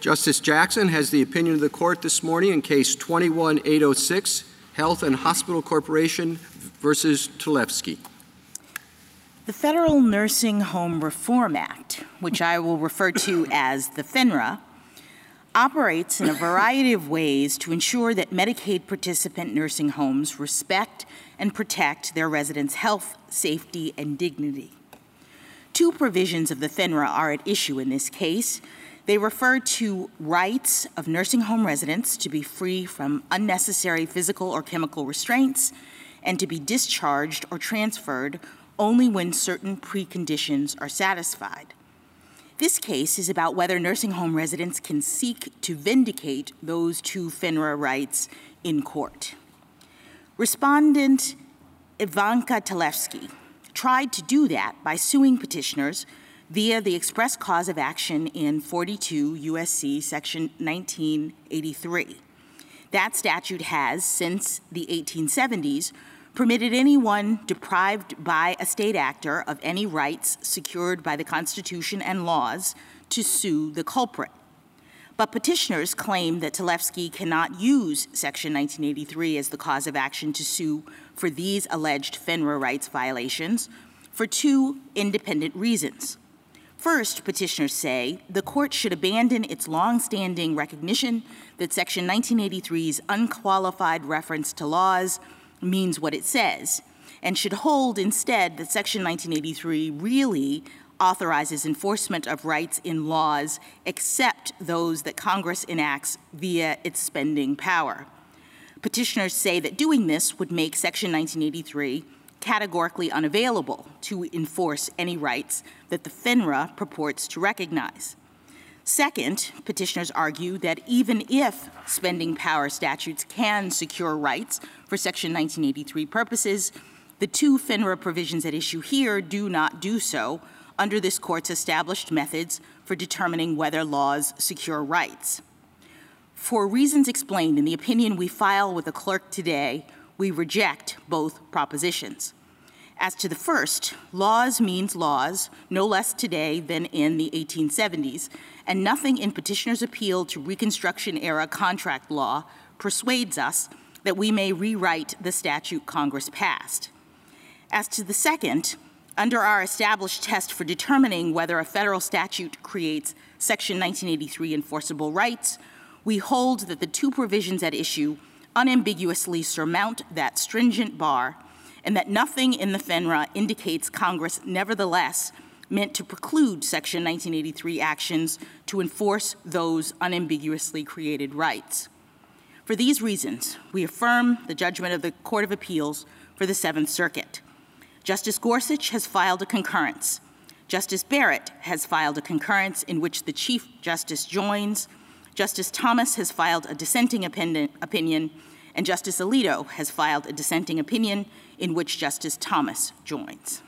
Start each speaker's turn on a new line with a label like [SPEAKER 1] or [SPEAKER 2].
[SPEAKER 1] Justice Jackson has the opinion of the court this morning in case 21806, Health and Hospital Corporation versus Talevski.
[SPEAKER 2] The Federal Nursing Home Reform Act, which I will refer to as the FNHRA, operates in a variety of ways to ensure that Medicaid participant nursing homes respect and protect their residents' health, safety, and dignity. Two provisions of the FNHRA are at issue in this case. They refer to rights of nursing home residents to be free from unnecessary physical or chemical restraints and to be discharged or transferred only when certain preconditions are satisfied. This case is about whether nursing home residents can seek to vindicate those two FNHRA rights in court. Respondent Ivanka Talevski tried to do that by suing petitioners via the express cause of action in 42 USC section 1983. That statute has, since the 1870s, permitted anyone deprived by a state actor of any rights secured by the Constitution and laws to sue the culprit. But petitioners claim that Talevski cannot use Section 1983 as the cause of action to sue for these alleged FNHRA rights violations for two independent reasons. First, petitioners say the court should abandon its longstanding recognition that Section 1983's unqualified reference to laws means what it says, and should hold instead that Section 1983 really authorizes enforcement of rights in laws except those that Congress enacts via its spending power. Petitioners say that doing this would make Section 1983 categorically unavailable to enforce any rights that the FNHRA purports to recognize. Second, petitioners argue that even if spending power statutes can secure rights for Section 1983 purposes, the two FNHRA provisions at issue here do not do so under this court's established methods for determining whether laws secure rights. For reasons explained in the opinion we file with the clerk today, we reject both propositions. As to the first, laws means laws, no less today than in the 1870s, and nothing in petitioner's appeal to Reconstruction era contract law persuades us that we may rewrite the statute Congress passed. As to the second, under our established test for determining whether a federal statute creates Section 1983 enforceable rights, we hold that the two provisions at issue unambiguously surmount that stringent bar and that nothing in the FNHRA indicates Congress nevertheless meant to preclude Section 1983 actions to enforce those unambiguously created rights. For these reasons, we affirm the judgment of the Court of Appeals for the Seventh Circuit. Justice Gorsuch has filed a concurrence. Justice Barrett has filed a concurrence in which the Chief Justice joins. Justice Thomas has filed a dissenting opinion, and Justice Alito has filed a dissenting opinion in which Justice Thomas joins.